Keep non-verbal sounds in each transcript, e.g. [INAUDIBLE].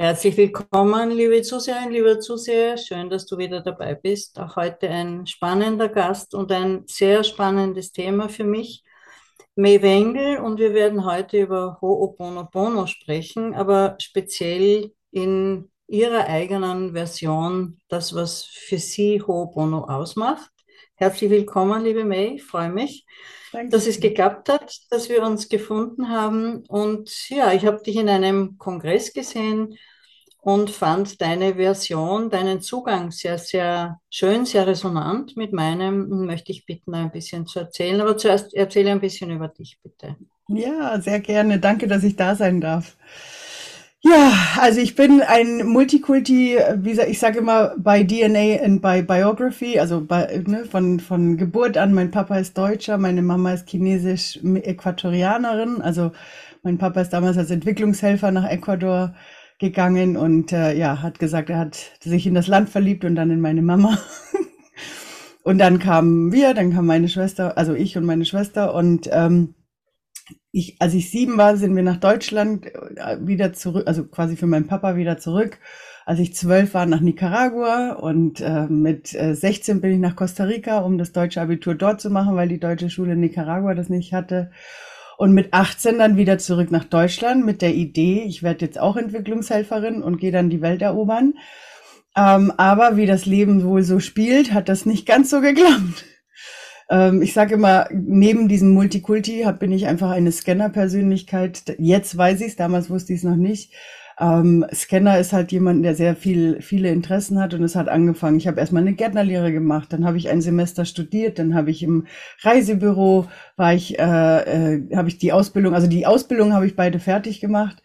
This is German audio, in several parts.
Herzlich willkommen, liebe Zuseherinnen, liebe Zuseher. Schön, dass du wieder dabei bist. Auch heute ein spannender Gast und ein sehr spannendes Thema für mich. May Wengel und wir werden heute über Ho'oponopono sprechen, aber speziell in ihrer eigenen Version, das, was für sie Ho'opono ausmacht. Herzlich willkommen, liebe May, ich freue mich. Danke. dass es geklappt hat, dass wir uns gefunden haben. Und ja, ich habe dich in einem Kongress gesehen und fand deine Version, deinen Zugang sehr, sehr schön, sehr resonant mit meinem und möchte ich bitten, ein bisschen zu erzählen. Aber zuerst erzähle ein bisschen über dich, bitte. Ja, sehr gerne. Danke, dass ich da sein darf. Ja, also ich bin ein Multikulti, wie gesagt, ich sage immer bei DNA und bei Biography, also bei, ne, von, von Geburt an. Mein Papa ist Deutscher, meine Mama ist chinesisch-Äquatorianerin. Also mein Papa ist damals als Entwicklungshelfer nach Ecuador gegangen und äh, ja, hat gesagt, er hat sich in das Land verliebt und dann in meine Mama. [LAUGHS] und dann kamen wir, dann kam meine Schwester, also ich und meine Schwester und ähm, ich, als ich sieben war, sind wir nach Deutschland äh, wieder zurück, also quasi für meinen Papa wieder zurück. Als ich zwölf war, nach Nicaragua und äh, mit äh, 16 bin ich nach Costa Rica, um das deutsche Abitur dort zu machen, weil die deutsche Schule in Nicaragua das nicht hatte. Und mit 18 dann wieder zurück nach Deutschland mit der Idee, ich werde jetzt auch Entwicklungshelferin und gehe dann die Welt erobern. Ähm, aber wie das Leben wohl so spielt, hat das nicht ganz so geklappt. Ähm, ich sage immer, neben diesem Multikulti hab, bin ich einfach eine Scanner-Persönlichkeit. Jetzt weiß ich es, damals wusste ich es noch nicht. Ähm, Scanner ist halt jemand, der sehr viel, viele Interessen hat und es hat angefangen. Ich habe erstmal eine Gärtnerlehre gemacht, dann habe ich ein Semester studiert, dann habe ich im Reisebüro, war ich, äh, äh, habe ich die Ausbildung, also die Ausbildung habe ich beide fertig gemacht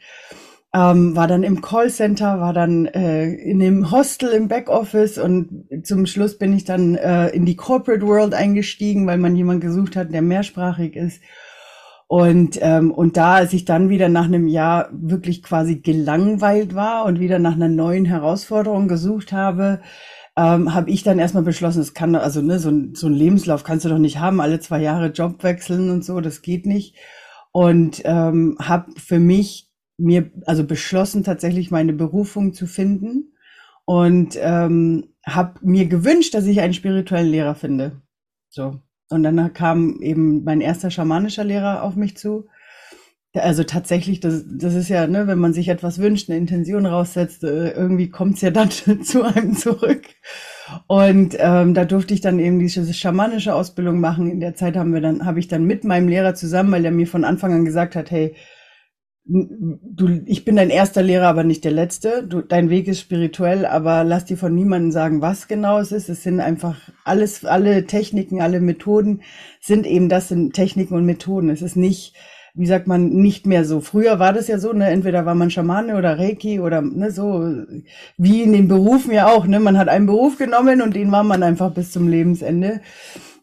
ähm, war dann im Callcenter, war dann äh, in dem Hostel im Backoffice und zum Schluss bin ich dann äh, in die Corporate World eingestiegen, weil man jemand gesucht hat, der mehrsprachig ist. Und, ähm, und da, als ich dann wieder nach einem Jahr wirklich quasi gelangweilt war und wieder nach einer neuen Herausforderung gesucht habe, ähm, habe ich dann erstmal beschlossen, es kann, also ne, so, ein, so ein Lebenslauf kannst du doch nicht haben, alle zwei Jahre Job wechseln und so, das geht nicht. Und ähm, habe für mich mir also beschlossen, tatsächlich meine Berufung zu finden und ähm, habe mir gewünscht, dass ich einen spirituellen Lehrer finde. So. Und dann kam eben mein erster schamanischer Lehrer auf mich zu. Also tatsächlich, das, das ist ja, ne, wenn man sich etwas wünscht, eine Intention raussetzt, äh, irgendwie kommt es ja dann [LAUGHS] zu einem zurück. Und ähm, da durfte ich dann eben diese schamanische Ausbildung machen. In der Zeit haben wir dann, habe ich dann mit meinem Lehrer zusammen, weil er mir von Anfang an gesagt hat, hey, du, ich bin dein erster Lehrer, aber nicht der letzte. Du, dein Weg ist spirituell, aber lass dir von niemandem sagen, was genau es ist. Es sind einfach alles, alle Techniken, alle Methoden sind eben, das sind Techniken und Methoden. Es ist nicht, wie sagt man, nicht mehr so. Früher war das ja so, ne, entweder war man Schamane oder Reiki oder ne, so, wie in den Berufen ja auch, ne, man hat einen Beruf genommen und den war man einfach bis zum Lebensende.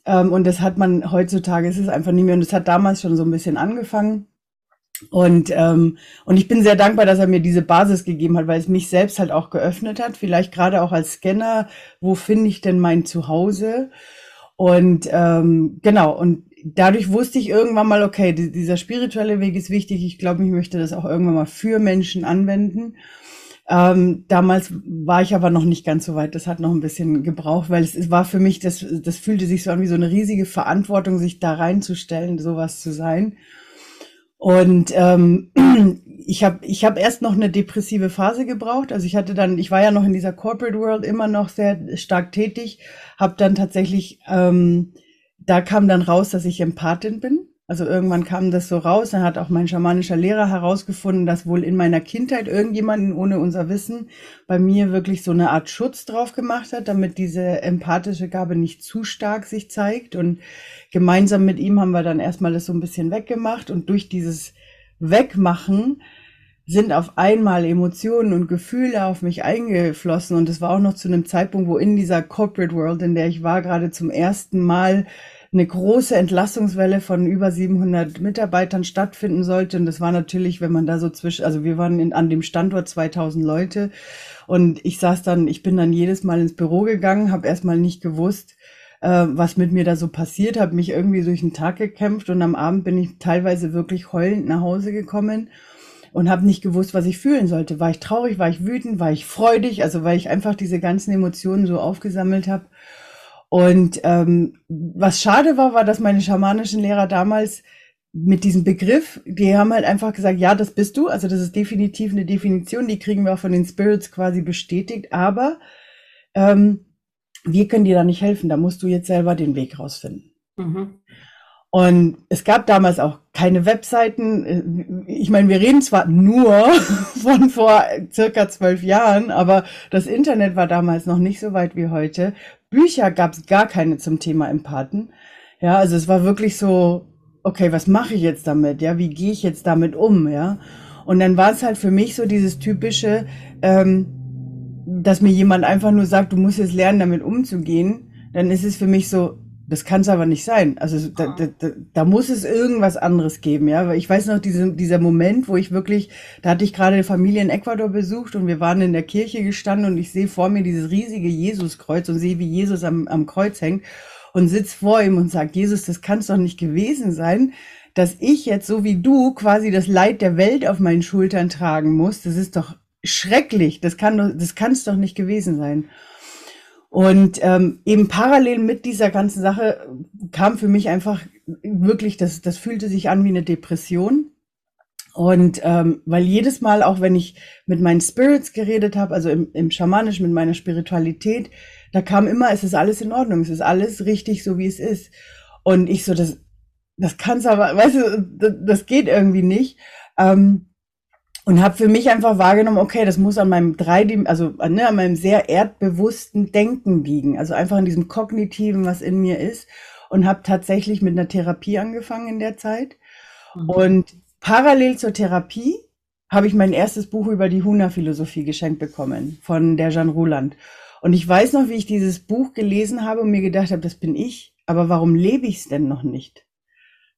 Ähm, und das hat man heutzutage, ist es einfach nicht mehr. Und das hat damals schon so ein bisschen angefangen. Und, ähm, und ich bin sehr dankbar, dass er mir diese Basis gegeben hat, weil es mich selbst halt auch geöffnet hat. Vielleicht gerade auch als Scanner, wo finde ich denn mein Zuhause? Und ähm, genau, und dadurch wusste ich irgendwann mal, okay, dieser spirituelle Weg ist wichtig. Ich glaube, ich möchte das auch irgendwann mal für Menschen anwenden. Ähm, damals war ich aber noch nicht ganz so weit. Das hat noch ein bisschen gebraucht, weil es, es war für mich, das, das fühlte sich so an wie so eine riesige Verantwortung, sich da reinzustellen, sowas zu sein. Und ähm, [CLEARS THROAT] ich habe ich hab erst noch eine depressive Phase gebraucht. Also ich hatte dann, ich war ja noch in dieser Corporate World immer noch sehr stark tätig, habe dann tatsächlich, ähm, da kam dann raus, dass ich Empathin bin. Also irgendwann kam das so raus, dann hat auch mein schamanischer Lehrer herausgefunden, dass wohl in meiner Kindheit irgendjemanden ohne unser Wissen bei mir wirklich so eine Art Schutz drauf gemacht hat, damit diese empathische Gabe nicht zu stark sich zeigt. Und gemeinsam mit ihm haben wir dann erstmal das so ein bisschen weggemacht und durch dieses Wegmachen sind auf einmal Emotionen und Gefühle auf mich eingeflossen und es war auch noch zu einem Zeitpunkt, wo in dieser Corporate World, in der ich war, gerade zum ersten Mal eine große Entlassungswelle von über 700 Mitarbeitern stattfinden sollte. Und das war natürlich, wenn man da so zwischen, also wir waren in, an dem Standort 2000 Leute und ich saß dann, ich bin dann jedes Mal ins Büro gegangen, habe erstmal nicht gewusst, äh, was mit mir da so passiert, habe mich irgendwie durch den Tag gekämpft und am Abend bin ich teilweise wirklich heulend nach Hause gekommen und habe nicht gewusst, was ich fühlen sollte. War ich traurig, war ich wütend, war ich freudig, also weil ich einfach diese ganzen Emotionen so aufgesammelt habe. Und ähm, was schade war, war, dass meine schamanischen Lehrer damals mit diesem Begriff, die haben halt einfach gesagt, ja, das bist du, also das ist definitiv eine Definition, die kriegen wir auch von den Spirits quasi bestätigt, aber ähm, wir können dir da nicht helfen, da musst du jetzt selber den Weg rausfinden. Mhm. Und es gab damals auch keine Webseiten. Ich meine, wir reden zwar nur [LAUGHS] von vor circa zwölf Jahren, aber das Internet war damals noch nicht so weit wie heute. Bücher gab es gar keine zum Thema Empathen. Ja, also es war wirklich so, okay, was mache ich jetzt damit? Ja, wie gehe ich jetzt damit um? Ja, und dann war es halt für mich so dieses typische, ähm, dass mir jemand einfach nur sagt, du musst jetzt lernen, damit umzugehen. Dann ist es für mich so, das kann es aber nicht sein. Also da, da, da, da muss es irgendwas anderes geben, ja. Weil ich weiß noch, diese, dieser Moment, wo ich wirklich, da hatte ich gerade eine Familie in Ecuador besucht und wir waren in der Kirche gestanden und ich sehe vor mir dieses riesige Jesuskreuz und sehe, wie Jesus am, am Kreuz hängt und sitz vor ihm und sagt, Jesus, das kann es doch nicht gewesen sein, dass ich jetzt so wie du quasi das Leid der Welt auf meinen Schultern tragen muss. Das ist doch schrecklich. Das kann das kann es doch nicht gewesen sein. Und ähm, eben parallel mit dieser ganzen Sache kam für mich einfach wirklich, das, das fühlte sich an wie eine Depression. Und ähm, weil jedes Mal, auch wenn ich mit meinen Spirits geredet habe, also im, im Schamanisch, mit meiner Spiritualität, da kam immer, es ist alles in Ordnung, es ist alles richtig, so wie es ist. Und ich so, das, das kann's aber, weißt du, das, das geht irgendwie nicht. Ähm, und habe für mich einfach wahrgenommen, okay, das muss an meinem dreidim also ne, an meinem sehr erdbewussten Denken liegen, also einfach an diesem kognitiven, was in mir ist und habe tatsächlich mit einer Therapie angefangen in der Zeit mhm. und parallel zur Therapie habe ich mein erstes Buch über die Huna-Philosophie geschenkt bekommen von der Jean Roland. Und ich weiß noch, wie ich dieses Buch gelesen habe und mir gedacht habe, das bin ich, aber warum lebe ich es denn noch nicht?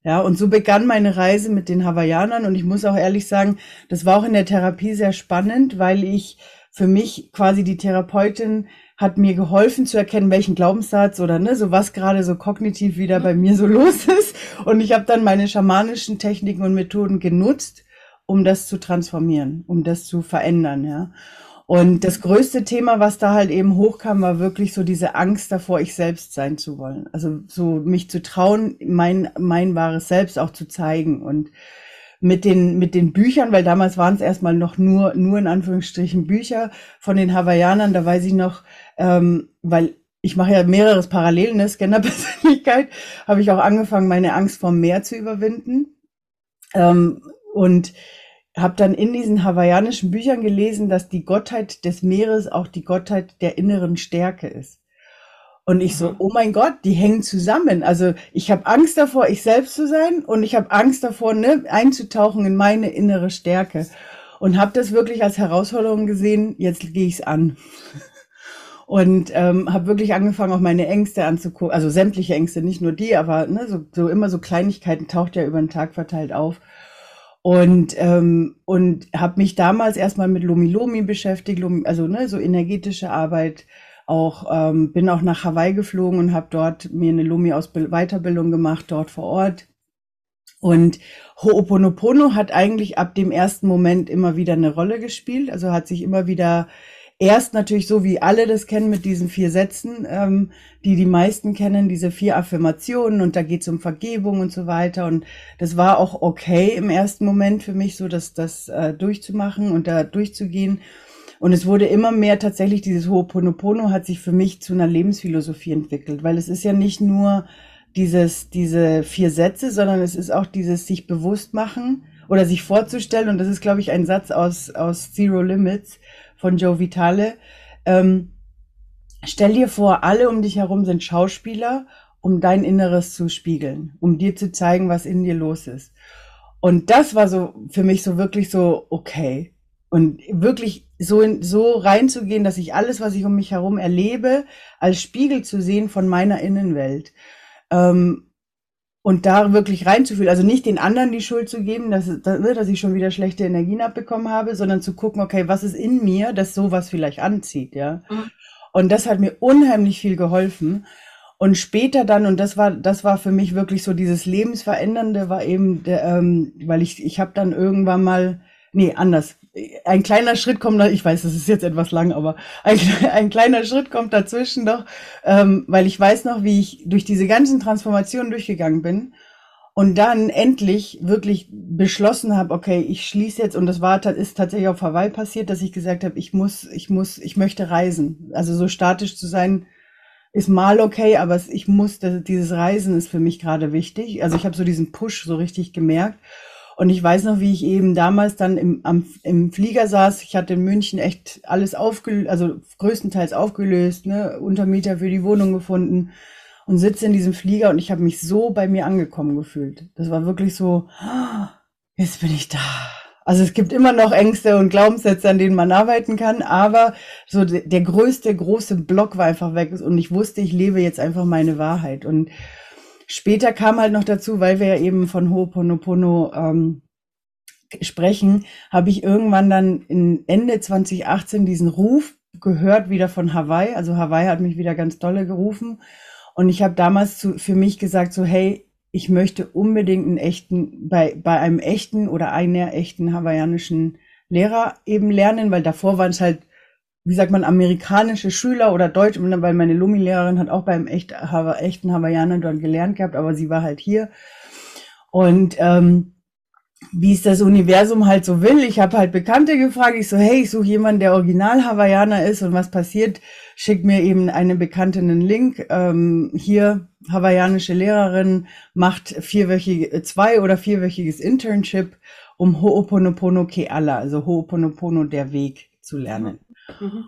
Ja, und so begann meine Reise mit den Hawaiianern und ich muss auch ehrlich sagen, das war auch in der Therapie sehr spannend, weil ich für mich quasi die Therapeutin hat mir geholfen zu erkennen, welchen Glaubenssatz oder ne, so was gerade so kognitiv wieder bei mir so [LAUGHS] los ist. Und ich habe dann meine schamanischen Techniken und Methoden genutzt, um das zu transformieren, um das zu verändern, ja. Und das größte Thema, was da halt eben hochkam, war wirklich so diese Angst davor, ich selbst sein zu wollen. Also so mich zu trauen, mein, mein wahres Selbst auch zu zeigen. Und mit den, mit den Büchern, weil damals waren es erstmal noch nur, nur in Anführungsstrichen Bücher von den Hawaiianern, da weiß ich noch, ähm, weil ich mache ja mehreres parallel, ne, Scannerpersönlichkeit, [LAUGHS] habe ich auch angefangen, meine Angst vor Meer zu überwinden. Ähm, und habe dann in diesen hawaiianischen Büchern gelesen, dass die Gottheit des Meeres auch die Gottheit der inneren Stärke ist. Und ich so, mhm. oh mein Gott, die hängen zusammen. Also ich habe Angst davor, ich selbst zu sein und ich habe Angst davor, ne, einzutauchen in meine innere Stärke. Und habe das wirklich als Herausforderung gesehen, jetzt gehe ich es an. Und ähm, habe wirklich angefangen, auch meine Ängste anzugucken, also sämtliche Ängste, nicht nur die, aber ne, so, so immer so Kleinigkeiten taucht ja über den Tag verteilt auf. Und, ähm, und habe mich damals erstmal mit Lomi Lomi beschäftigt, Lomi, also ne, so energetische Arbeit. Auch ähm, bin auch nach Hawaii geflogen und habe dort mir eine Lomi aus Weiterbildung gemacht dort vor Ort. Und Ho'oponopono hat eigentlich ab dem ersten Moment immer wieder eine Rolle gespielt, also hat sich immer wieder erst natürlich so, wie alle das kennen mit diesen vier Sätzen, ähm, die die meisten kennen, diese vier Affirmationen und da geht es um Vergebung und so weiter. Und das war auch okay im ersten Moment für mich, so dass das äh, durchzumachen und da durchzugehen. Und es wurde immer mehr tatsächlich, dieses Ho'oponopono hat sich für mich zu einer Lebensphilosophie entwickelt, weil es ist ja nicht nur dieses, diese vier Sätze, sondern es ist auch dieses sich bewusst machen oder sich vorzustellen. Und das ist, glaube ich, ein Satz aus, aus Zero Limits von Joe Vitale. Ähm, stell dir vor, alle um dich herum sind Schauspieler, um dein Inneres zu spiegeln, um dir zu zeigen, was in dir los ist. Und das war so für mich so wirklich so okay. Und wirklich so, in, so reinzugehen, dass ich alles, was ich um mich herum erlebe, als Spiegel zu sehen von meiner Innenwelt. Ähm, und da wirklich reinzufühlen, also nicht den anderen die Schuld zu geben, dass, ne, dass ich schon wieder schlechte Energien abbekommen habe, sondern zu gucken, okay, was ist in mir, das sowas vielleicht anzieht, ja. Mhm. Und das hat mir unheimlich viel geholfen. Und später dann, und das war, das war für mich wirklich so dieses Lebensverändernde, war eben, der, ähm, weil ich, ich habe dann irgendwann mal nee, anders. Ein kleiner Schritt kommt da, ich weiß, das ist jetzt etwas lang, aber ein, ein kleiner Schritt kommt dazwischen noch, ähm, weil ich weiß noch, wie ich durch diese ganzen Transformationen durchgegangen bin und dann endlich wirklich beschlossen habe, okay, ich schließe jetzt, und das war ist tatsächlich auf Hawaii passiert, dass ich gesagt habe, ich muss, ich muss, ich möchte reisen. Also so statisch zu sein, ist mal okay, aber ich muss, dieses Reisen ist für mich gerade wichtig. Also ich habe so diesen Push so richtig gemerkt. Und ich weiß noch, wie ich eben damals dann im, am, im Flieger saß. Ich hatte in München echt alles aufgelöst, also größtenteils aufgelöst, ne, Untermieter für die Wohnung gefunden und sitze in diesem Flieger und ich habe mich so bei mir angekommen gefühlt. Das war wirklich so, jetzt bin ich da. Also es gibt immer noch Ängste und Glaubenssätze, an denen man arbeiten kann, aber so der größte große Block war einfach weg und ich wusste, ich lebe jetzt einfach meine Wahrheit. Und später kam halt noch dazu, weil wir ja eben von Ho'oponopono ähm, sprechen, habe ich irgendwann dann in Ende 2018 diesen Ruf gehört wieder von Hawaii. Also Hawaii hat mich wieder ganz dolle gerufen und ich habe damals zu, für mich gesagt, so, hey, ich möchte unbedingt einen echten, bei, bei einem echten oder einer echten hawaiianischen Lehrer eben lernen, weil davor waren es halt, wie sagt man, amerikanische Schüler oder Deutsch, weil meine Lumi-Lehrerin hat auch beim echt, echten Hawaiianer dort gelernt gehabt, aber sie war halt hier. Und ähm, wie es das Universum halt so will. Ich habe halt Bekannte gefragt. Ich so, hey, ich suche jemanden, der Original Hawaiianer ist. Und was passiert? Schickt mir eben eine Bekannte einen Link. Ähm, hier, hawaiianische Lehrerin, macht vierwöchige, zwei- oder vierwöchiges Internship, um Ho'oponopono Keala, also Ho'oponopono, der Weg, zu lernen. Mhm.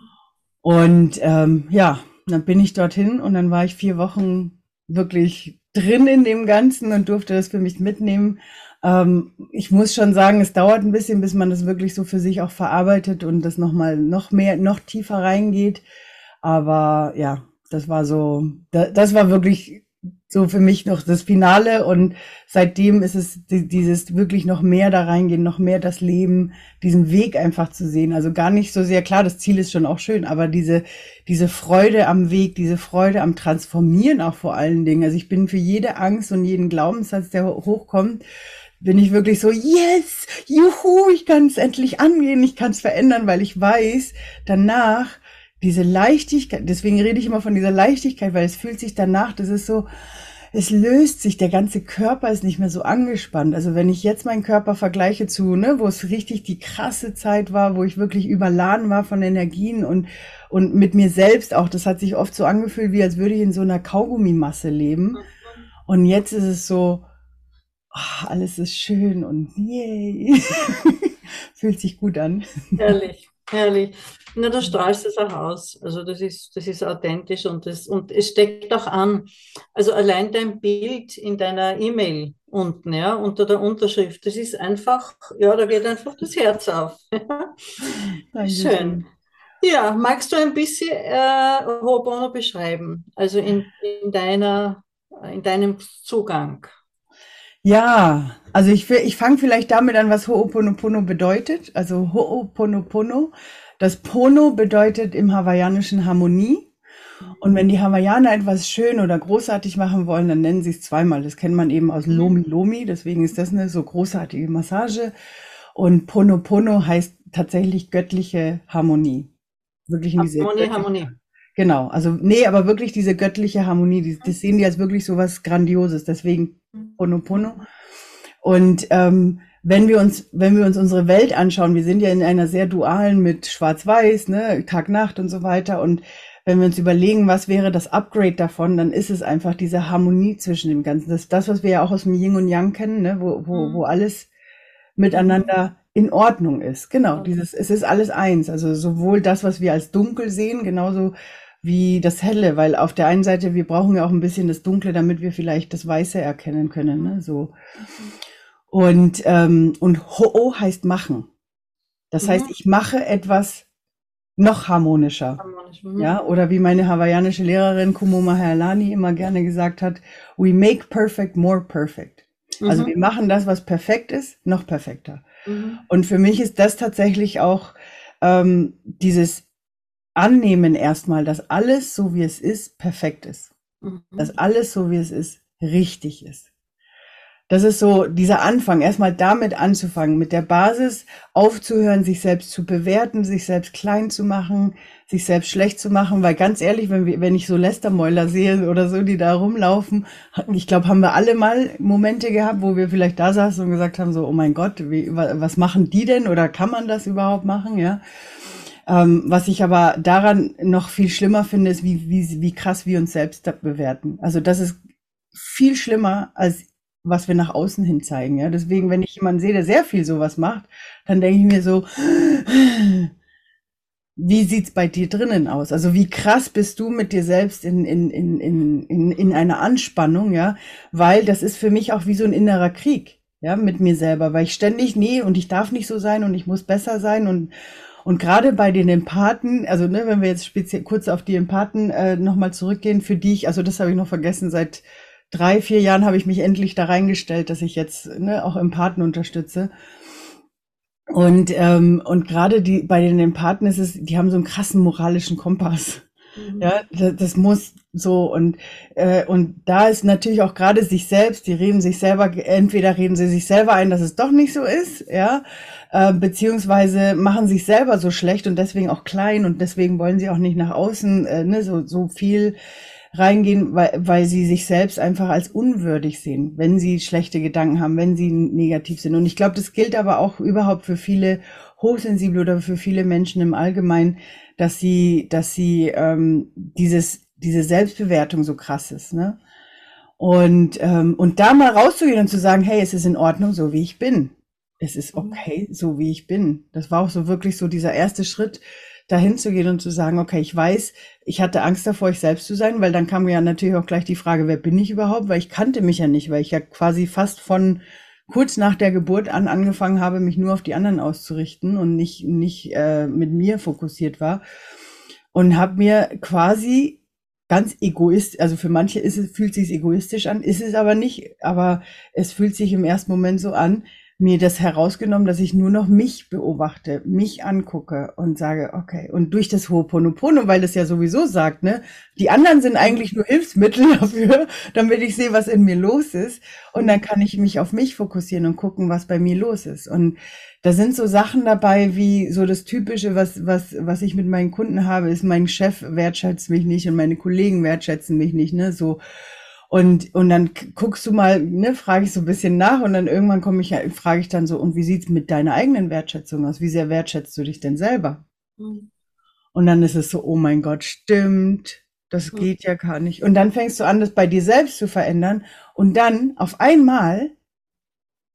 Und ähm, ja, dann bin ich dorthin und dann war ich vier Wochen wirklich drin in dem Ganzen und durfte das für mich mitnehmen ähm, ich muss schon sagen, es dauert ein bisschen, bis man das wirklich so für sich auch verarbeitet und das nochmal noch mehr, noch tiefer reingeht. Aber ja, das war so, das war wirklich so für mich noch das Finale und seitdem ist es dieses wirklich noch mehr da reingehen, noch mehr das Leben, diesen Weg einfach zu sehen. Also gar nicht so sehr klar, das Ziel ist schon auch schön, aber diese, diese Freude am Weg, diese Freude am Transformieren auch vor allen Dingen. Also ich bin für jede Angst und jeden Glaubenssatz, der hochkommt, bin ich wirklich so, yes, juhu, ich kann es endlich angehen, ich kann es verändern, weil ich weiß, danach diese Leichtigkeit, deswegen rede ich immer von dieser Leichtigkeit, weil es fühlt sich danach, das ist so, es löst sich, der ganze Körper ist nicht mehr so angespannt. Also wenn ich jetzt meinen Körper vergleiche zu, ne, wo es richtig die krasse Zeit war, wo ich wirklich überladen war von Energien und, und mit mir selbst auch, das hat sich oft so angefühlt, wie als würde ich in so einer Kaugummimasse leben. Mhm. Und jetzt ist es so, oh, alles ist schön und yay. [LAUGHS] Fühlt sich gut an. Herrlich, herrlich. Na, du strahlst es auch aus. Also das ist, das ist authentisch und, das, und es steckt auch an. Also allein dein Bild in deiner E-Mail unten, ja, unter der Unterschrift, das ist einfach, ja, da geht einfach das Herz auf. [LAUGHS] Schön. Ja, magst du ein bisschen äh, Ho'opono beschreiben? Also in, in, deiner, in deinem Zugang? Ja, also ich, ich fange vielleicht damit an, was Ho'oponopono bedeutet. Also Ho'oponopono, das Pono bedeutet im Hawaiianischen Harmonie. Und wenn die Hawaiianer etwas schön oder großartig machen wollen, dann nennen sie es zweimal. Das kennt man eben aus Lomi Lomi, deswegen ist das eine so großartige Massage. Und Pono Pono heißt tatsächlich göttliche Harmonie. Wirklich in diese Harmonie, Harmonie. Genau, also nee, aber wirklich diese göttliche Harmonie, die, das sehen die als wirklich so was Grandioses, deswegen Ponopono. Und ähm, wenn wir uns, wenn wir uns unsere Welt anschauen, wir sind ja in einer sehr dualen mit Schwarz-Weiß, ne, Tag-Nacht und so weiter. Und wenn wir uns überlegen, was wäre das Upgrade davon, dann ist es einfach diese Harmonie zwischen dem Ganzen. Das ist das, was wir ja auch aus dem Yin und Yang kennen, ne, wo, wo, wo alles miteinander in Ordnung ist. Genau, dieses, es ist alles eins. Also sowohl das, was wir als dunkel sehen, genauso wie das Helle, weil auf der einen Seite, wir brauchen ja auch ein bisschen das Dunkle, damit wir vielleicht das Weiße erkennen können. Ne? So. Und, ähm, und Ho'o heißt machen. Das mhm. heißt, ich mache etwas noch harmonischer. Harmonisch, mhm. ja, oder wie meine hawaiianische Lehrerin Kumoma Herlani immer gerne gesagt hat, we make perfect more perfect. Also mhm. Also wir machen das, was perfekt ist, noch perfekter. Mhm. Und für mich ist das tatsächlich auch ähm, dieses annehmen erstmal, dass alles so wie es ist, perfekt ist. Mhm. Dass alles so wie es ist, richtig ist. Das ist so dieser Anfang, erstmal damit anzufangen, mit der Basis aufzuhören, sich selbst zu bewerten, sich selbst klein zu machen, sich selbst schlecht zu machen, weil ganz ehrlich, wenn, wir, wenn ich so Lästermäuler sehe oder so, die da rumlaufen, ich glaube, haben wir alle mal Momente gehabt, wo wir vielleicht da saßen und gesagt haben, so, oh mein Gott, wie, was machen die denn oder kann man das überhaupt machen, ja? Ähm, was ich aber daran noch viel schlimmer finde, ist, wie, wie, wie krass wir uns selbst bewerten. Also das ist viel schlimmer als was wir nach außen hin zeigen. Ja? Deswegen, wenn ich jemanden sehe, der sehr viel sowas macht, dann denke ich mir so, wie sieht's bei dir drinnen aus? Also wie krass bist du mit dir selbst in, in, in, in, in, in einer Anspannung, ja? Weil das ist für mich auch wie so ein innerer Krieg, ja, mit mir selber, weil ich ständig, nee, und ich darf nicht so sein und ich muss besser sein und, und gerade bei den Empathen, also ne, wenn wir jetzt speziell kurz auf die Empathen äh, nochmal zurückgehen, für die ich, also das habe ich noch vergessen, seit drei, vier Jahren habe ich mich endlich da reingestellt, dass ich jetzt ne, auch Empathen unterstütze. Und, ähm, und gerade die bei den Empathen ist es, die haben so einen krassen moralischen Kompass. Mhm. Ja, das, das, muss so und äh, und da ist natürlich auch gerade sich selbst, die reden sich selber, entweder reden sie sich selber ein, dass es doch nicht so ist, ja, äh, beziehungsweise machen sich selber so schlecht und deswegen auch klein und deswegen wollen sie auch nicht nach außen äh, ne, so so viel reingehen, weil, weil sie sich selbst einfach als unwürdig sehen, wenn sie schlechte Gedanken haben, wenn sie negativ sind. Und ich glaube, das gilt aber auch überhaupt für viele Hochsensible oder für viele Menschen im Allgemeinen, dass sie, dass sie ähm, dieses, diese Selbstbewertung so krass ist. Ne? Und, ähm, und da mal rauszugehen und zu sagen, hey, es ist in Ordnung, so wie ich bin. Es ist okay, so wie ich bin. Das war auch so wirklich so dieser erste Schritt, dahin zu gehen und zu sagen, okay, ich weiß, ich hatte Angst davor, ich selbst zu sein, weil dann kam ja natürlich auch gleich die Frage, wer bin ich überhaupt? Weil ich kannte mich ja nicht, weil ich ja quasi fast von kurz nach der Geburt an angefangen habe, mich nur auf die anderen auszurichten und nicht, nicht äh, mit mir fokussiert war. Und habe mir quasi ganz egoistisch, also für manche ist es, fühlt sich egoistisch an, ist es aber nicht, aber es fühlt sich im ersten Moment so an, mir das herausgenommen, dass ich nur noch mich beobachte, mich angucke und sage, okay, und durch das Ho'oponopono, weil es ja sowieso sagt, ne, die anderen sind eigentlich nur Hilfsmittel [LAUGHS] dafür, damit ich sehe, was in mir los ist. Und dann kann ich mich auf mich fokussieren und gucken, was bei mir los ist. Und da sind so Sachen dabei, wie so das Typische, was, was, was ich mit meinen Kunden habe, ist, mein Chef wertschätzt mich nicht und meine Kollegen wertschätzen mich nicht, ne, so, und, und dann guckst du mal, ne, frage ich so ein bisschen nach und dann irgendwann komme ich, frage ich dann so, und wie sieht's mit deiner eigenen Wertschätzung aus? Wie sehr wertschätzt du dich denn selber? Mhm. Und dann ist es so, oh mein Gott, stimmt, das mhm. geht ja gar nicht. Und dann fängst du an, das bei dir selbst zu verändern und dann auf einmal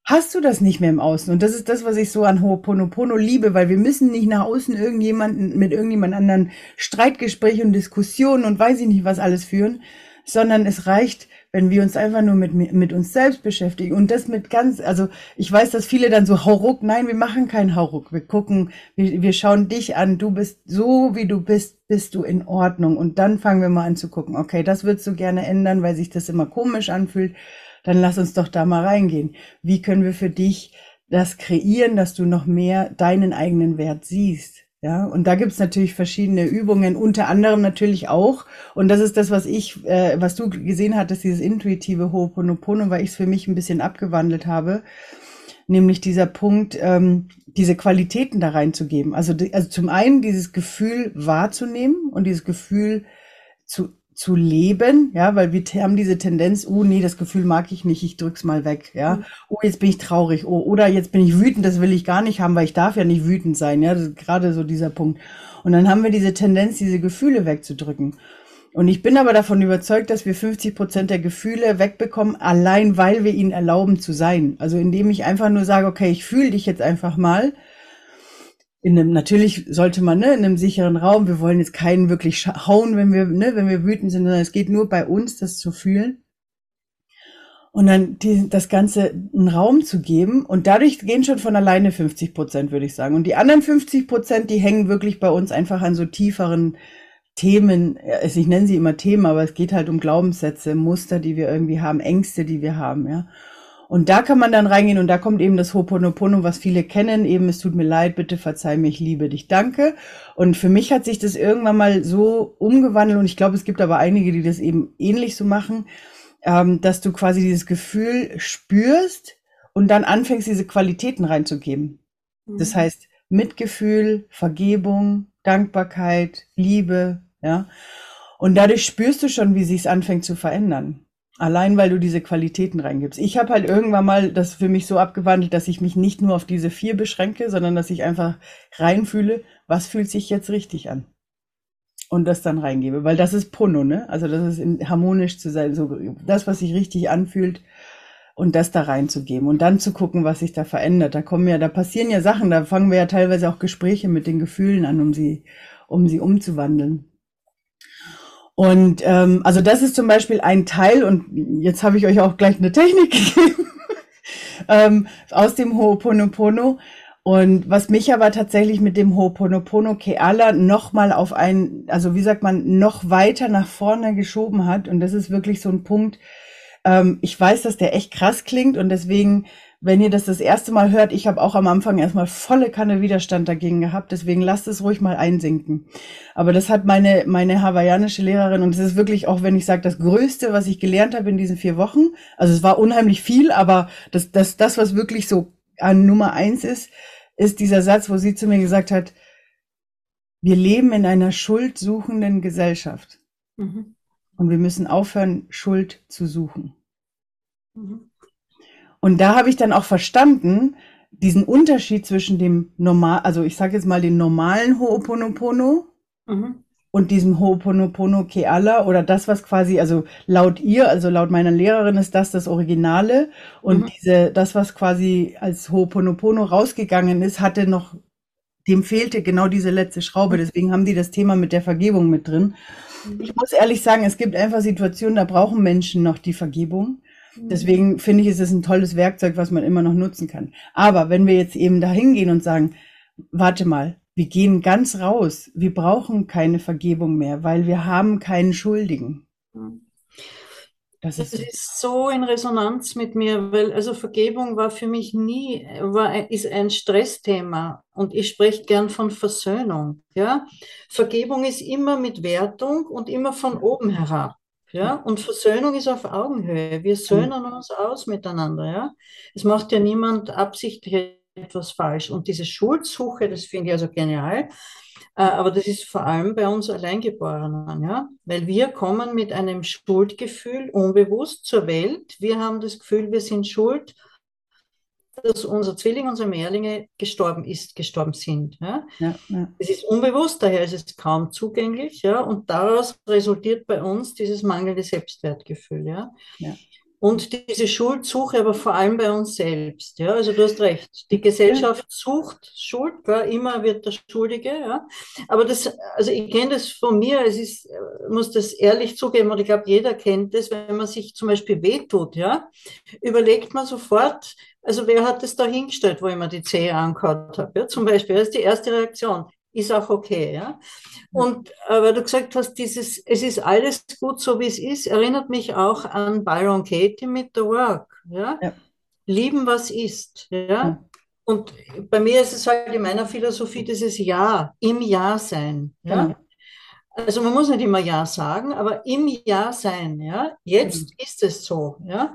hast du das nicht mehr im Außen. Und das ist das, was ich so an Ho'oponopono liebe, weil wir müssen nicht nach außen irgendjemanden, mit irgendjemand anderen Streitgespräche und Diskussionen und weiß ich nicht was alles führen, sondern es reicht, wenn wir uns einfach nur mit, mit uns selbst beschäftigen und das mit ganz, also ich weiß, dass viele dann so Hauruck, nein, wir machen keinen Hauruck, wir gucken, wir, wir schauen dich an, du bist so, wie du bist, bist du in Ordnung und dann fangen wir mal an zu gucken, okay, das würdest du gerne ändern, weil sich das immer komisch anfühlt, dann lass uns doch da mal reingehen. Wie können wir für dich das kreieren, dass du noch mehr deinen eigenen Wert siehst? Ja, und da gibt's natürlich verschiedene Übungen, unter anderem natürlich auch, und das ist das, was ich, äh, was du gesehen hattest, dieses intuitive Ho'oponopono, weil ich es für mich ein bisschen abgewandelt habe, nämlich dieser Punkt, ähm, diese Qualitäten da reinzugeben. Also, also zum einen dieses Gefühl wahrzunehmen und dieses Gefühl zu zu leben, ja, weil wir haben diese Tendenz, oh nee, das Gefühl mag ich nicht, ich drück's mal weg, ja. Mhm. Oh, jetzt bin ich traurig, oh, oder jetzt bin ich wütend, das will ich gar nicht haben, weil ich darf ja nicht wütend sein, ja, das ist gerade so dieser Punkt. Und dann haben wir diese Tendenz, diese Gefühle wegzudrücken. Und ich bin aber davon überzeugt, dass wir 50 Prozent der Gefühle wegbekommen, allein weil wir ihnen erlauben zu sein. Also indem ich einfach nur sage, okay, ich fühle dich jetzt einfach mal in einem, natürlich sollte man, ne, in einem sicheren Raum, wir wollen jetzt keinen wirklich hauen, wenn wir, ne, wenn wir wütend sind, sondern es geht nur bei uns, das zu fühlen. Und dann die, das Ganze einen Raum zu geben. Und dadurch gehen schon von alleine 50 Prozent, würde ich sagen. Und die anderen 50 Prozent, die hängen wirklich bei uns einfach an so tieferen Themen. Ich nenne sie immer Themen, aber es geht halt um Glaubenssätze, Muster, die wir irgendwie haben, Ängste, die wir haben, ja. Und da kann man dann reingehen und da kommt eben das Ho'oponopono, was viele kennen, eben es tut mir leid, bitte verzeih mir, ich liebe dich, danke. Und für mich hat sich das irgendwann mal so umgewandelt und ich glaube, es gibt aber einige, die das eben ähnlich so machen, ähm, dass du quasi dieses Gefühl spürst und dann anfängst, diese Qualitäten reinzugeben. Das mhm. heißt, Mitgefühl, Vergebung, Dankbarkeit, Liebe, ja. Und dadurch spürst du schon, wie sich es anfängt zu verändern. Allein weil du diese Qualitäten reingibst. Ich habe halt irgendwann mal das für mich so abgewandelt, dass ich mich nicht nur auf diese vier beschränke, sondern dass ich einfach reinfühle, was fühlt sich jetzt richtig an. Und das dann reingebe. Weil das ist Puno, ne? Also das ist in, harmonisch zu sein, so das, was sich richtig anfühlt und das da reinzugeben und dann zu gucken, was sich da verändert. Da kommen ja, da passieren ja Sachen, da fangen wir ja teilweise auch Gespräche mit den Gefühlen an, um sie, um sie umzuwandeln. Und ähm, also das ist zum Beispiel ein Teil, und jetzt habe ich euch auch gleich eine Technik [LAUGHS] gegeben ähm, aus dem Ho'oponopono. Und was mich aber tatsächlich mit dem Ho'oponopono Keala nochmal auf ein, also wie sagt man, noch weiter nach vorne geschoben hat. Und das ist wirklich so ein Punkt, ähm, ich weiß, dass der echt krass klingt und deswegen wenn ihr das das erste Mal hört, ich habe auch am Anfang erstmal volle Kanne Widerstand dagegen gehabt, deswegen lasst es ruhig mal einsinken. Aber das hat meine, meine hawaiianische Lehrerin und es ist wirklich auch, wenn ich sage, das Größte, was ich gelernt habe in diesen vier Wochen, also es war unheimlich viel, aber das, das, das was wirklich so an Nummer eins ist, ist dieser Satz, wo sie zu mir gesagt hat, wir leben in einer schuldsuchenden Gesellschaft. Mhm. Und wir müssen aufhören, Schuld zu suchen. Mhm. Und da habe ich dann auch verstanden, diesen Unterschied zwischen dem normal, also ich sage jetzt mal den normalen Ho'oponopono mhm. und diesem Ho'oponopono Keala oder das, was quasi, also laut ihr, also laut meiner Lehrerin ist das das Originale und mhm. diese, das, was quasi als Ho'oponopono rausgegangen ist, hatte noch, dem fehlte genau diese letzte Schraube. Mhm. Deswegen haben die das Thema mit der Vergebung mit drin. Mhm. Ich muss ehrlich sagen, es gibt einfach Situationen, da brauchen Menschen noch die Vergebung. Deswegen finde ich, ist es ein tolles Werkzeug, was man immer noch nutzen kann. Aber wenn wir jetzt eben da hingehen und sagen, warte mal, wir gehen ganz raus, wir brauchen keine Vergebung mehr, weil wir haben keinen Schuldigen. Das ist, das ist, so in Resonanz mit mir, weil also Vergebung war für mich nie, war, ist ein Stressthema und ich spreche gern von Versöhnung. Ja? Vergebung ist immer mit Wertung und immer von oben herab. Ja, und Versöhnung ist auf Augenhöhe. Wir söhnen uns aus miteinander. Ja, es macht ja niemand absichtlich etwas falsch. Und diese Schuldsuche, das finde ich also genial. Äh, aber das ist vor allem bei uns Alleingeborenen, ja, weil wir kommen mit einem Schuldgefühl unbewusst zur Welt. Wir haben das Gefühl, wir sind schuld dass unser Zwilling, unsere Mehrlinge gestorben ist, gestorben sind. Ja? Ja, ja. Es ist unbewusst, daher ist es kaum zugänglich, ja, und daraus resultiert bei uns dieses mangelnde Selbstwertgefühl, ja. Und diese Schuldsuche, aber vor allem bei uns selbst. Ja, also du hast recht. Die Gesellschaft sucht Schuld, ja, immer wird der Schuldige. Ja. Aber das, also ich kenne das von mir. Es ist, muss das ehrlich zugeben und ich glaube, jeder kennt das, wenn man sich zum Beispiel wehtut. Ja, überlegt man sofort, also wer hat das da hingestellt, wo ich mir die Zehe angehört habe? Ja, zum Beispiel, das ist die erste Reaktion. Ist auch okay, ja. Und äh, weil du gesagt hast, dieses, es ist alles gut so wie es ist, erinnert mich auch an Byron Katie mit The Work, ja. ja. Lieben, was ist, ja. ja. Und bei mir ist es halt in meiner Philosophie dieses Ja, im Ja sein, ja. ja. Also man muss nicht immer Ja sagen, aber im Ja sein, ja. Jetzt mhm. ist es so, ja.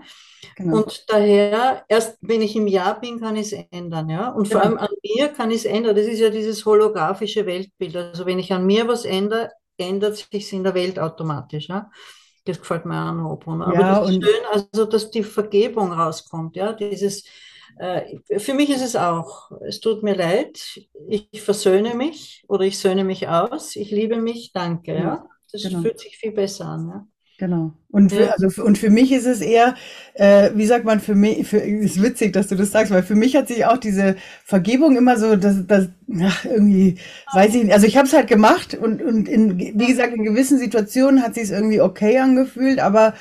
Genau. Und daher, erst wenn ich im Ja bin, kann ich es ändern, ja. Und vor genau. allem an mir kann ich es ändern. Das ist ja dieses holographische Weltbild. Also wenn ich an mir was ändere, ändert sich es in der Welt automatisch, ja. Das gefällt mir auch noch. Aber ja, das ist schön, also dass die Vergebung rauskommt, ja. Dieses, für mich ist es auch, es tut mir leid, ich versöhne mich oder ich söhne mich aus, ich liebe mich, danke, ja. ja. Das genau. fühlt sich viel besser an, ja. Genau. Und für, also und für mich ist es eher, äh, wie sagt man, für mich, für, ist witzig, dass du das sagst, weil für mich hat sich auch diese Vergebung immer so, dass das ach, irgendwie, weiß ich nicht, also ich habe es halt gemacht und, und in, wie gesagt, in gewissen Situationen hat sich es irgendwie okay angefühlt, aber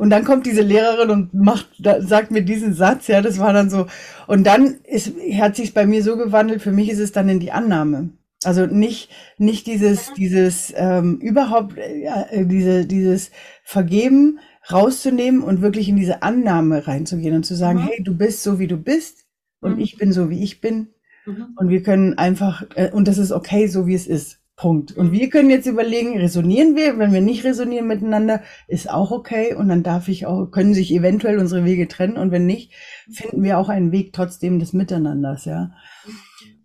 und dann kommt diese Lehrerin und macht, sagt mir diesen Satz, ja, das war dann so. Und dann ist, hat sich bei mir so gewandelt, für mich ist es dann in die Annahme. Also nicht, nicht dieses, dieses ähm, überhaupt äh, diese, dieses Vergeben rauszunehmen und wirklich in diese Annahme reinzugehen und zu sagen, mhm. hey, du bist so wie du bist und mhm. ich bin so wie ich bin mhm. und wir können einfach äh, und das ist okay, so wie es ist. Punkt. Und wir können jetzt überlegen, resonieren wir? Wenn wir nicht resonieren miteinander, ist auch okay. Und dann darf ich auch, können sich eventuell unsere Wege trennen. Und wenn nicht, finden wir auch einen Weg trotzdem des Miteinanders, ja.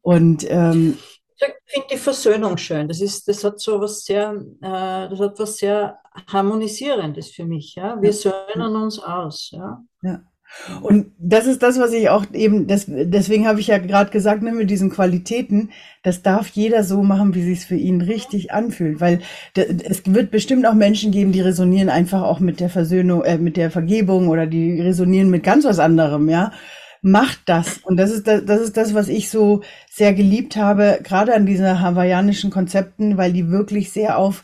Und ähm, ich finde die Versöhnung schön. Das ist, das hat so was sehr, äh, das hat was sehr harmonisierendes für mich. Ja, wir söhnen uns aus. Ja. ja. Und das ist das, was ich auch eben, das, deswegen habe ich ja gerade gesagt, ne, mit diesen Qualitäten, das darf jeder so machen, wie sich es für ihn richtig anfühlt. Weil es wird bestimmt auch Menschen geben, die resonieren einfach auch mit der Versöhnung, äh, mit der Vergebung oder die resonieren mit ganz was anderem, ja. Macht das. Und das ist das, das ist das, was ich so sehr geliebt habe, gerade an diese hawaiianischen Konzepten, weil die wirklich sehr auf,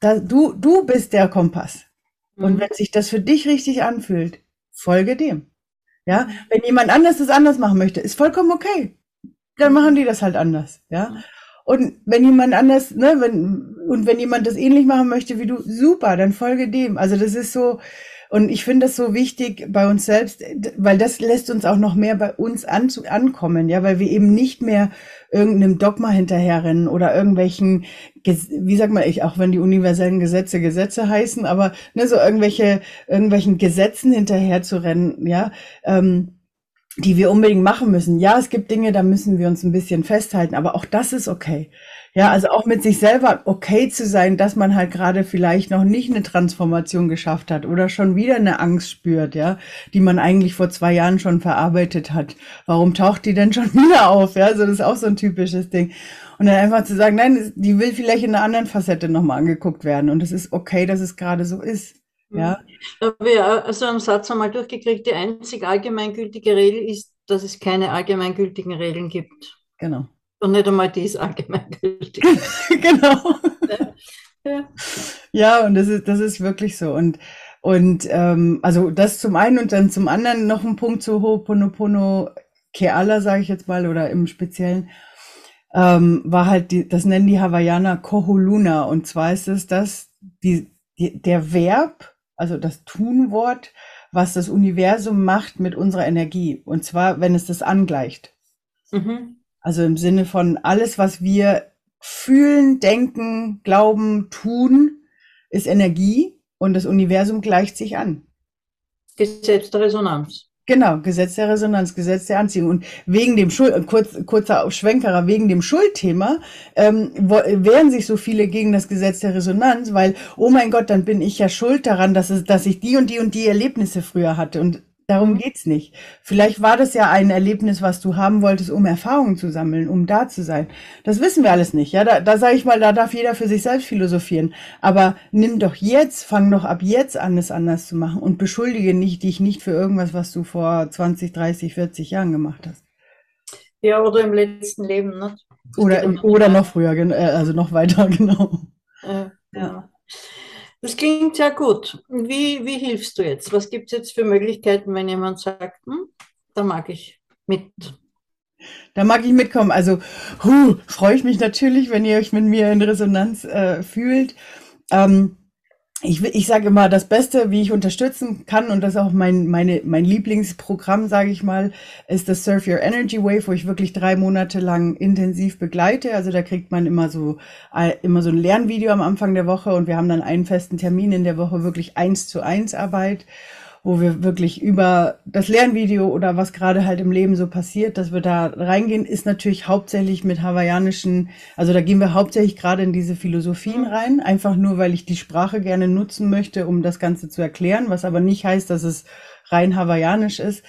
da, du, du bist der Kompass. Und mhm. wenn sich das für dich richtig anfühlt, folge dem. Ja, wenn jemand anders das anders machen möchte, ist vollkommen okay. Dann machen die das halt anders. Ja. Und wenn jemand anders, ne, wenn, und wenn jemand das ähnlich machen möchte wie du, super, dann folge dem. Also das ist so, und ich finde das so wichtig bei uns selbst, weil das lässt uns auch noch mehr bei uns an, ankommen, ja, weil wir eben nicht mehr irgendeinem Dogma hinterherrennen oder irgendwelchen, wie sagt man, ich, auch wenn die universellen Gesetze Gesetze heißen, aber ne, so irgendwelche, irgendwelchen Gesetzen hinterher zu rennen, ja, ähm, die wir unbedingt machen müssen. Ja, es gibt Dinge, da müssen wir uns ein bisschen festhalten, aber auch das ist okay. Ja, also auch mit sich selber okay zu sein, dass man halt gerade vielleicht noch nicht eine Transformation geschafft hat oder schon wieder eine Angst spürt, ja, die man eigentlich vor zwei Jahren schon verarbeitet hat. Warum taucht die denn schon [LAUGHS] wieder auf? Ja, also das ist auch so ein typisches Ding. Und dann einfach zu sagen, nein, die will vielleicht in einer anderen Facette nochmal angeguckt werden. Und es ist okay, dass es gerade so ist. Ja. Wir haben also einen Satz einmal durchgekriegt, die einzig allgemeingültige Regel ist, dass es keine allgemeingültigen Regeln gibt. Genau. Und nicht einmal die ist allgemeingültig. [LAUGHS] genau. Ja. Ja. ja, und das ist, das ist wirklich so. Und, und ähm, also das zum einen und dann zum anderen noch ein Punkt zu Ho'oponopono Keala, sage ich jetzt mal, oder im Speziellen, ähm, war halt, die, das nennen die Hawaiianer Koholuna. Und zwar ist es das, die, die, der Verb, also das Tunwort, was das Universum macht mit unserer Energie. Und zwar, wenn es das angleicht. Mhm. Also im Sinne von alles, was wir fühlen, denken, glauben, tun, ist Energie und das Universum gleicht sich an. Gesetz der Resonanz. Genau, Gesetz der Resonanz, Gesetz der Anziehung. Und wegen dem Schuld, kurz, kurzer Schwenkerer, wegen dem Schuldthema ähm, wehren sich so viele gegen das Gesetz der Resonanz, weil, oh mein Gott, dann bin ich ja schuld daran, dass, es, dass ich die und die und die Erlebnisse früher hatte. Und Darum geht's nicht. Vielleicht war das ja ein Erlebnis, was du haben wolltest, um Erfahrungen zu sammeln, um da zu sein. Das wissen wir alles nicht. Ja, da, da sage ich mal, da darf jeder für sich selbst philosophieren. Aber nimm doch jetzt, fang doch ab jetzt an, es anders zu machen und beschuldige nicht dich nicht für irgendwas, was du vor 20, 30, 40 Jahren gemacht hast. Ja, oder im letzten Leben, ne? Oder, oder noch früher, äh, also noch weiter, [LAUGHS] genau. Äh, ja. Das klingt sehr gut. Wie, wie hilfst du jetzt? Was gibt es jetzt für Möglichkeiten, wenn jemand sagt, hm, da mag ich mit? Da mag ich mitkommen. Also huh, freue ich mich natürlich, wenn ihr euch mit mir in Resonanz äh, fühlt. Ähm, ich, ich sage immer, das Beste, wie ich unterstützen kann, und das ist auch mein, meine, mein Lieblingsprogramm, sage ich mal, ist das Surf Your Energy Wave, wo ich wirklich drei Monate lang intensiv begleite. Also da kriegt man immer so, äh, immer so ein Lernvideo am Anfang der Woche und wir haben dann einen festen Termin in der Woche, wirklich eins zu eins Arbeit wo wir wirklich über das Lernvideo oder was gerade halt im Leben so passiert, dass wir da reingehen, ist natürlich hauptsächlich mit hawaiianischen, also da gehen wir hauptsächlich gerade in diese Philosophien rein, einfach nur, weil ich die Sprache gerne nutzen möchte, um das Ganze zu erklären, was aber nicht heißt, dass es rein hawaiianisch ist,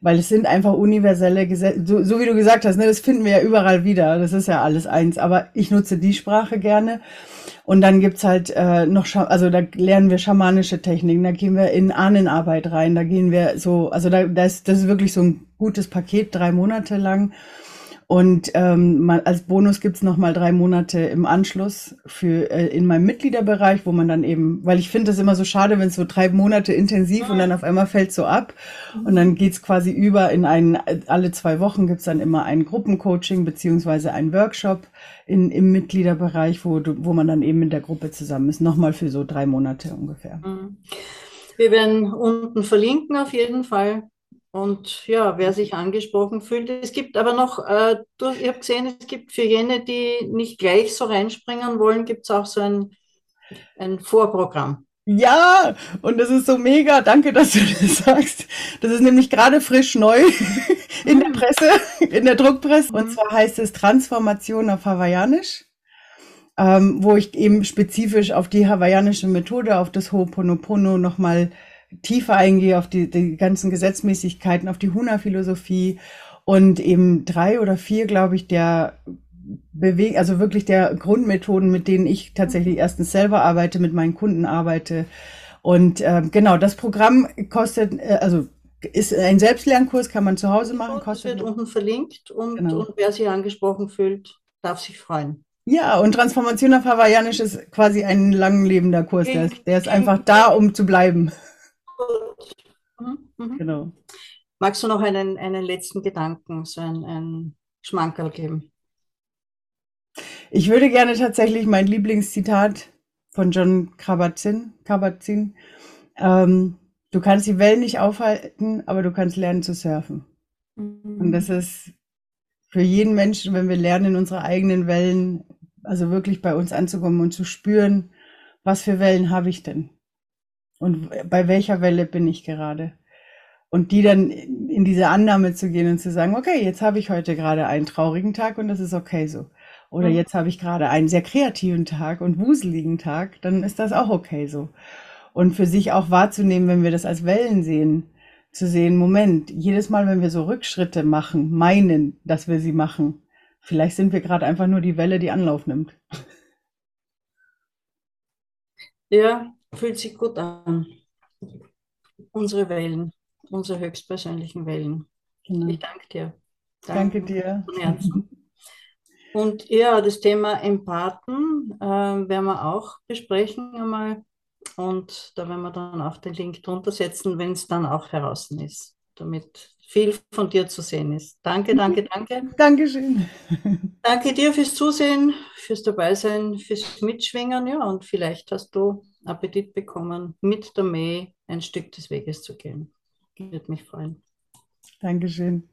weil es sind einfach universelle Gesetze, so, so wie du gesagt hast, ne, das finden wir ja überall wieder, das ist ja alles eins, aber ich nutze die Sprache gerne und dann gibt's halt äh, noch, also da lernen wir schamanische Techniken, da gehen wir in Ahnenarbeit rein, da gehen wir so, also da, das, das ist wirklich so ein gutes Paket, drei Monate lang. Und ähm, mal, als Bonus gibt's noch mal drei Monate im Anschluss für äh, in meinem Mitgliederbereich, wo man dann eben, weil ich finde das immer so schade, wenn es so drei Monate intensiv und dann auf einmal fällt so ab. Und dann geht's quasi über in einen, alle zwei Wochen gibt's dann immer ein Gruppencoaching beziehungsweise ein Workshop in, im Mitgliederbereich, wo, wo man dann eben mit der Gruppe zusammen ist. Nochmal für so drei Monate ungefähr. Mhm. Wir werden unten verlinken auf jeden Fall Und ja, wer sich angesprochen fühlt, es gibt aber noch, äh, ich habe gesehen, es gibt für jene, die nicht gleich so reinspringen wollen, gibt es auch so ein, ein Vorprogramm. Ja, und das ist so mega. Danke, dass du das sagst. Das ist nämlich gerade frisch neu [LAUGHS] in der Presse, in der Druckpresse. Und zwar heißt es Transformation auf Hawaiianisch, ähm, wo ich eben spezifisch auf die hawaiianische Methode, auf das Ho'oponopono nochmal tiefer eingehe, auf die, die ganzen Gesetzmäßigkeiten, auf die Huna-Philosophie und eben drei oder vier, glaube ich, der Beweg also wirklich der Grundmethoden, mit denen ich tatsächlich erstens selber arbeite, mit meinen Kunden arbeite. Und äh, genau, das Programm kostet, äh, also ist ein Selbstlernkurs, kann man zu Hause machen. Kostet wird unten verlinkt und, genau. und wer sich angesprochen fühlt, darf sich freuen. Ja, und Transformation auf Hawaiianisch ist quasi ein langlebender Kurs. Der der ist einfach da, um zu bleiben. Mhm, mhm. Genau. Magst du noch einen, einen letzten Gedanken, so ein, ein Schmankerl geben? Ich würde gerne tatsächlich mein Lieblingszitat von John Kabat-Zinn, Kabat-Zinn ähm, du kannst die Wellen nicht aufhalten, aber du kannst lernen zu surfen. Mhm. Und das ist für jeden Menschen, wenn wir lernen, in unsere eigenen Wellen, also wirklich bei uns anzukommen und zu spüren, was für Wellen habe ich denn? Und bei welcher Welle bin ich gerade? Und die dann in diese Annahme zu gehen und zu sagen, okay, jetzt habe ich heute gerade einen traurigen Tag und das ist okay so. Oder mhm. jetzt habe ich gerade einen sehr kreativen Tag und wuseligen Tag, dann ist das auch okay so. Und für sich auch wahrzunehmen, wenn wir das als Wellen sehen, zu sehen, Moment, jedes Mal, wenn wir so Rückschritte machen, meinen, dass wir sie machen, vielleicht sind wir gerade einfach nur die Welle, die Anlauf nimmt. Ja, fühlt sich gut an. Unsere Wellen, unsere höchstpersönlichen Wellen. Genau. Ich danke dir. Danke, danke dir. Von Herzen. Und ja, das Thema Empathen äh, werden wir auch besprechen einmal. Und da werden wir dann auch den Link drunter setzen, wenn es dann auch heraus ist, damit viel von dir zu sehen ist. Danke, danke, danke. Dankeschön. [LAUGHS] Danke dir fürs Zusehen, fürs Dabeisein, fürs Mitschwingen. Ja, und vielleicht hast du Appetit bekommen, mit der May ein Stück des Weges zu gehen. Würde mich freuen. Dankeschön.